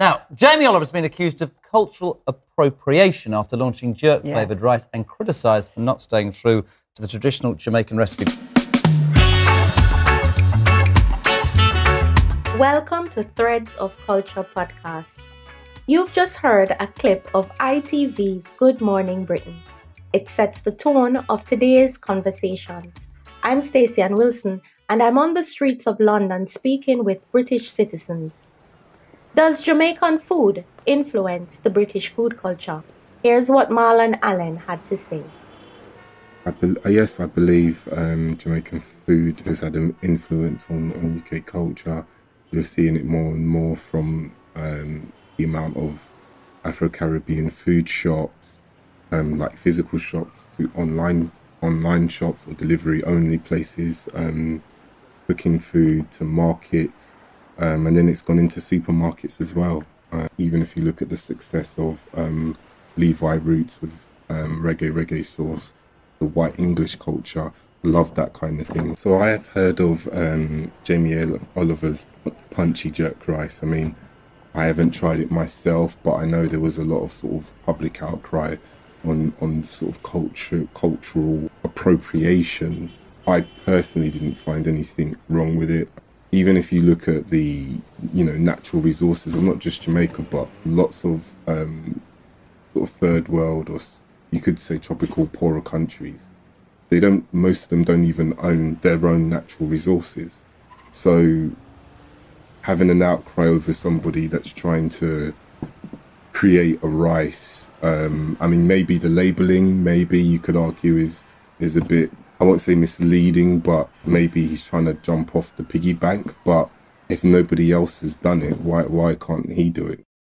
Now, Jamie Oliver's been accused of cultural appropriation after launching jerk flavoured rice and criticised for not staying true to the traditional Jamaican recipe. Welcome to Threads of Culture podcast. You've just heard a clip of ITV's Good Morning Britain. It sets the tone of today's conversations. I'm Stacey Ann Wilson, and I'm on the streets of London speaking with British citizens. Does Jamaican food influence the British food culture? Here's what Marlon Allen had to say. I be- yes, I believe um, Jamaican food has had an influence on, on UK culture. You're seeing it more and more from um, the amount of Afro Caribbean food shops, um, like physical shops, to online online shops or delivery only places, um, cooking food to markets, um, and then it's gone into supermarkets as well. Uh, even if you look at the success of um, Levi Roots with um, reggae reggae sauce, the white English culture, love that kind of thing. So I have heard of um, Jamie Oliver's punchy jerk rice. I mean, I haven't tried it myself, but I know there was a lot of sort of public outcry on on sort of culture cultural appropriation. I personally didn't find anything wrong with it. Even if you look at the you know natural resources of not just Jamaica, but lots of um, sort of third world or you could say tropical poorer countries, they don't. Most of them don't even own their own natural resources. So having an outcry over somebody that's trying to create a rice. Um, I mean, maybe the labeling, maybe you could argue is is a bit. I won't say misleading, but maybe he's trying to jump off the piggy bank. But if nobody else has done it, why why can't he do it?